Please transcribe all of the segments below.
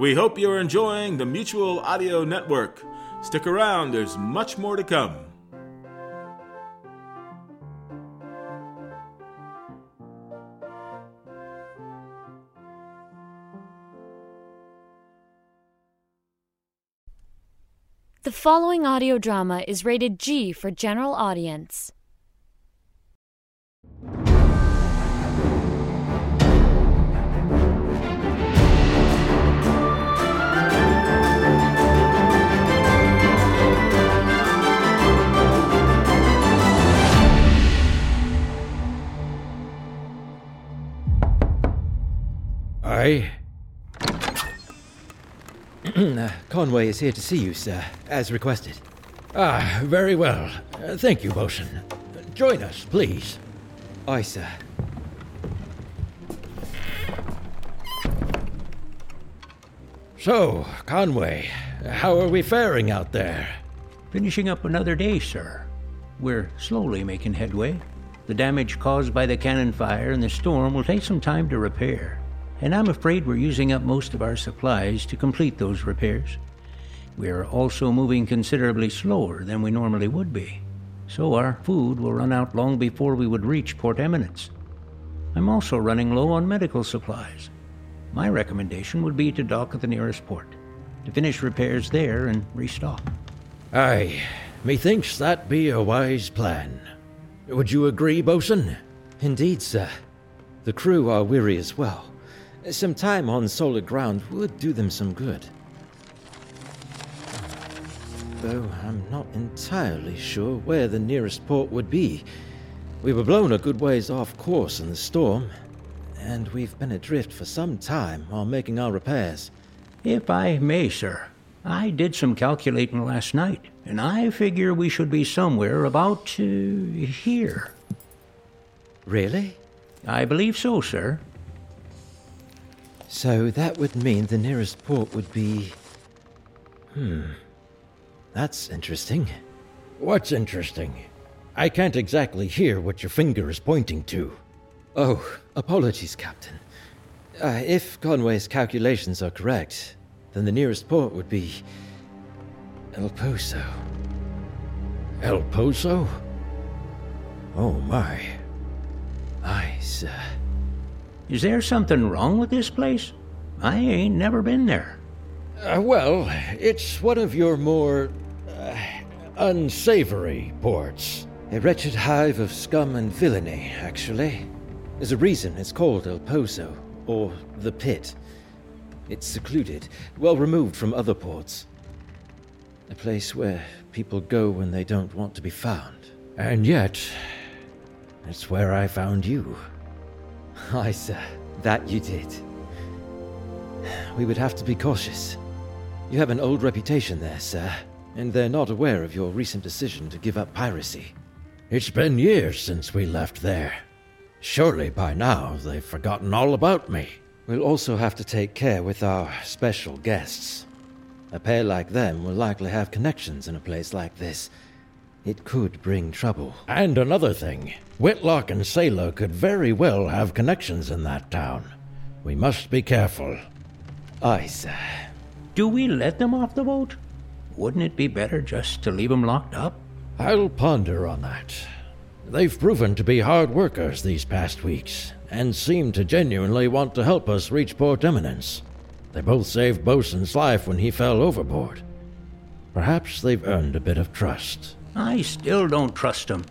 We hope you're enjoying the Mutual Audio Network. Stick around, there's much more to come. The following audio drama is rated G for general audience. I. Uh, Conway is here to see you, sir, as requested. Ah, very well. Uh, thank you, Bosun. Join us, please. Aye, sir. So, Conway, how are we faring out there? Finishing up another day, sir. We're slowly making headway. The damage caused by the cannon fire and the storm will take some time to repair, and I'm afraid we're using up most of our supplies to complete those repairs. We're also moving considerably slower than we normally would be, so our food will run out long before we would reach Port Eminence. I'm also running low on medical supplies. My recommendation would be to dock at the nearest port, to finish repairs there and restock. Aye, methinks that be a wise plan. Would you agree, Bosun? Indeed, sir. The crew are weary as well. Some time on solid ground would do them some good. Though I'm not entirely sure where the nearest port would be. We were blown a good ways off course in the storm, and we've been adrift for some time while making our repairs. If I may, sir, I did some calculating last night, and I figure we should be somewhere about uh, here. Really? I believe so, sir. So that would mean the nearest port would be. Hmm. That's interesting. What's interesting? I can't exactly hear what your finger is pointing to. Oh, apologies, Captain. Uh, if Conway's calculations are correct, then the nearest port would be. El Pozo. El Pozo? Oh my. Aye, sir. Is there something wrong with this place? I ain't never been there. Uh, well, it's one of your more. Uh, unsavory ports. A wretched hive of scum and villainy, actually. There's a reason it's called El Pozo, or the Pit. It's secluded, well removed from other ports. A place where people go when they don't want to be found. And yet, it's where I found you. Aye, sir, that you did. We would have to be cautious. You have an old reputation there, sir, and they're not aware of your recent decision to give up piracy. It's been years since we left there. Surely by now they've forgotten all about me. We'll also have to take care with our special guests. A pair like them will likely have connections in a place like this. It could bring trouble. And another thing Whitlock and Selah could very well have connections in that town. We must be careful. Aye, sir. Do we let them off the boat? Wouldn't it be better just to leave them locked up? I'll ponder on that. They've proven to be hard workers these past weeks, and seem to genuinely want to help us reach Port Eminence. They both saved Bosun's life when he fell overboard. Perhaps they've earned a bit of trust. I still don't trust them.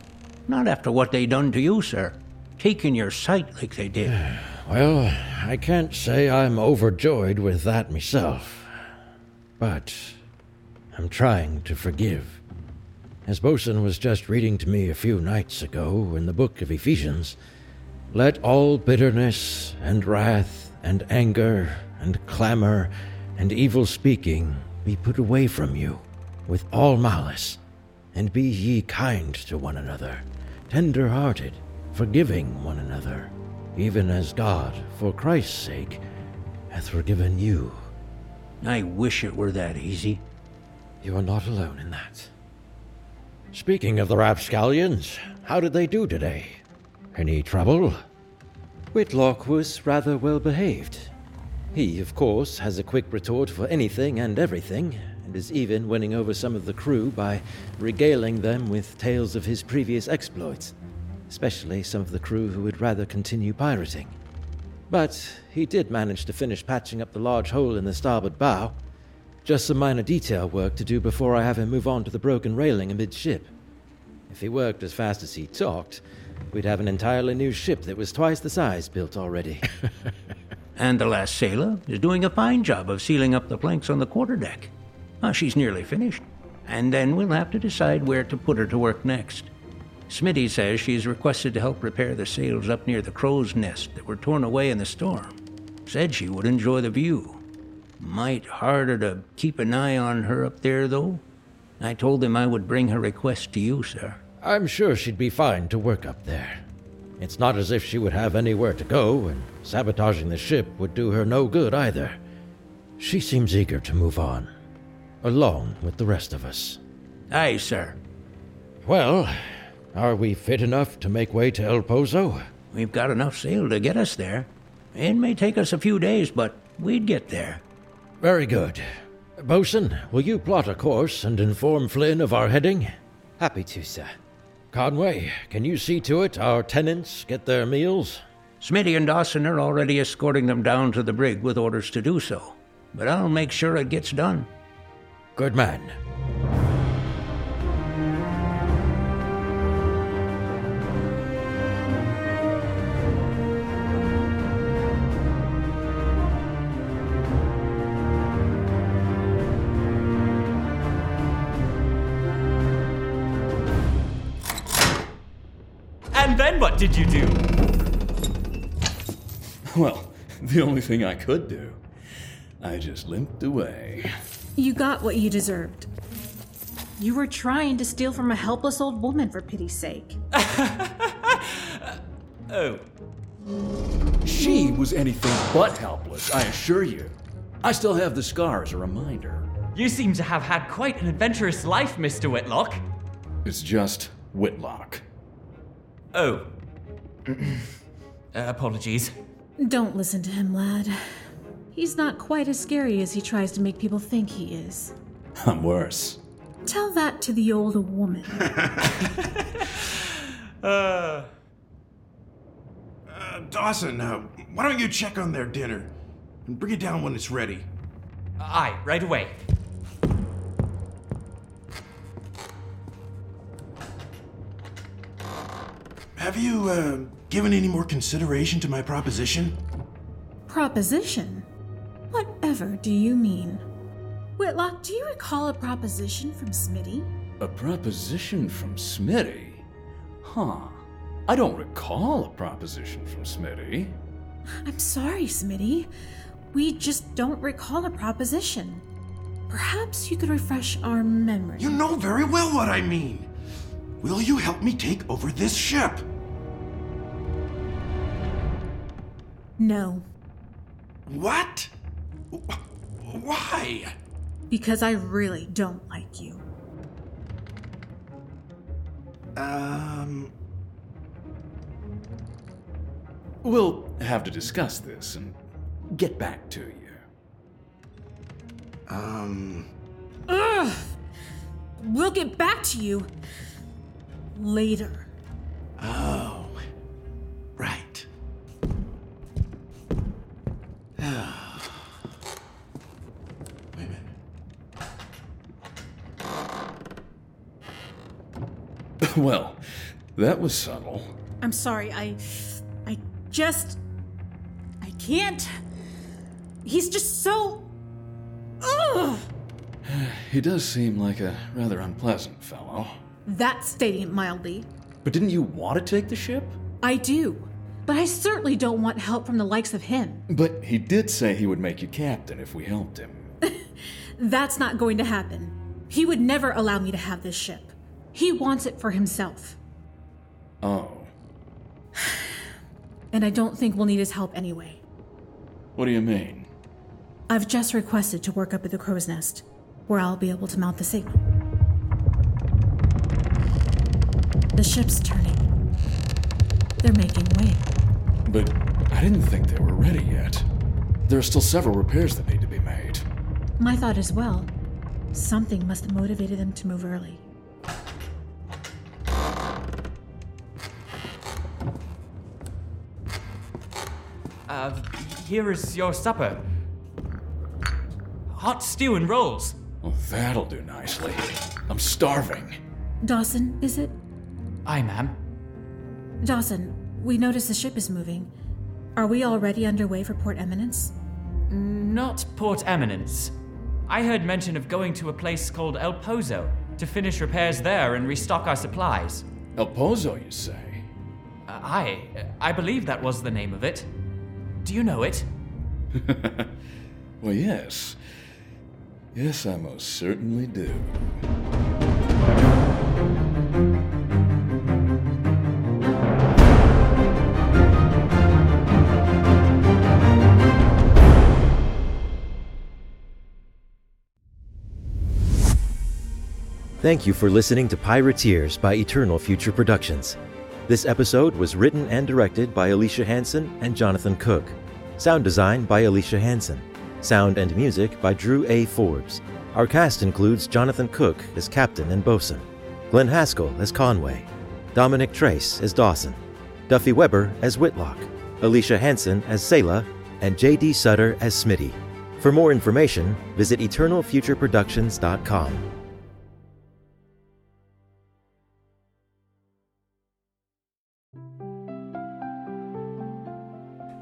Not after what they done to you, sir. Taking your sight like they did. Well, I can't say I'm overjoyed with that myself. But I'm trying to forgive. As Bosun was just reading to me a few nights ago in the book of Ephesians, let all bitterness and wrath and anger and clamor and evil speaking be put away from you, with all malice. And be ye kind to one another, tender hearted, forgiving one another, even as God, for Christ's sake, hath forgiven you. I wish it were that easy. You are not alone in that. Speaking of the rapscallions, how did they do today? Any trouble? Whitlock was rather well behaved. He, of course, has a quick retort for anything and everything, and is even winning over some of the crew by regaling them with tales of his previous exploits, especially some of the crew who would rather continue pirating. But he did manage to finish patching up the large hole in the starboard bow. Just some minor detail work to do before I have him move on to the broken railing amidship. If he worked as fast as he talked, we'd have an entirely new ship that was twice the size built already. And the last Selah is doing a fine job of sealing up the planks on the quarterdeck. Uh, she's nearly finished. And then we'll have to decide where to put her to work next. Smitty says she's requested to help repair the sails up near the crow's nest that were torn away in the storm. Said she would enjoy the view. Might harder to keep an eye on her up there, though. I told him I would bring her request to you, sir. I'm sure she'd be fine to work up there. It's not as if she would have anywhere to go, and sabotaging the ship would do her no good either. She seems eager to move on, along with the rest of us. Aye, sir. Well, are we fit enough to make way to El Pozo? We've got enough sail to get us there. It may take us a few days, but we'd get there. Very good. Bosun, will you plot a course and inform Flynn of our heading? Happy to, sir. Conway, can you see to it our tenants get their meals? Smitty and Dawson are already escorting them down to the brig with orders to do so. But I'll make sure it gets done. Good man. And then what did you do? Well, the only thing I could do. I just limped away. You got what you deserved. You were trying to steal from a helpless old woman, for pity's sake. Oh, She was anything but helpless, I assure you. I still have the scar as a reminder. you seem to have had quite an adventurous life, Mr. Whitlock. It's just Whitlock. Oh. uh, apologies. Don't listen to him, lad. He's not quite as scary as he tries to make people think he is. I'm worse. Tell that to the old woman. Uh, Uh, Dawson, uh, why don't you check on their dinner and bring it down when it's ready? aye, right away. Have you uh, given any more consideration to my proposition? proposition? Whatever do you mean? Whitlock, do you recall a proposition from Smitty? A proposition from Smitty? Huh. I don't recall a proposition from Smitty. I'm sorry, Smitty. We just don't recall a proposition. Perhaps you could refresh our memory. You know very well what I mean. Will you help me take over this ship? No, What? Why? because I really don't like you. Um, We'll have to discuss this and get back to you. um, Ugh! We'll get back to you later. oh, right. Wait a minute. well, that was subtle. I'm sorry, I. I just. I can't. He's just so. Ugh! He does seem like a rather unpleasant fellow. That's stating it mildly. But didn't you want to take the ship? I do. But I certainly don't want help from the likes of him. But he did say he would make you captain if we helped him. That's not going to happen. He would never allow me to have this ship. He wants it for himself. Oh. And I don't think we'll need his help anyway. What do you mean? I've just requested to work up at the crow's nest, where I'll be able to mount the signal. The ship's turning. They're making way. But I didn't think they were ready yet. There are still several repairs that need to be made. My thought as well. Something must have motivated them to move early. Uh, here is your supper. Hot stew and rolls. Well, that'll do nicely. I'm starving. Dawson, is it? Aye, ma'am. Dawson, we notice the ship is moving. Are we already underway for Port Eminence? Not Port Eminence. I heard mention of going to a place called El Pozo to finish repairs there and restock our supplies. El Pozo, you say? Uh, aye, I believe that was the name of it. Do you know it? well, yes. Yes, I most certainly do. Thank you for listening to Pirateers by Eternal Future Productions. This episode was written and directed by Alicia Hanson and Jonathan Cook. Sound design by Alicia Hanson. Sound and music by Drew A. Forbes. Our cast includes Jonathan Cook as Captain and Bosun, Glenn Haskell as Conway, Dominic Trace as Dawson, Duffy Weber as Whitlock, Alicia Hanson as Selah, and J.D. Sutter as Smitty. For more information, visit eternalfutureproductions.com.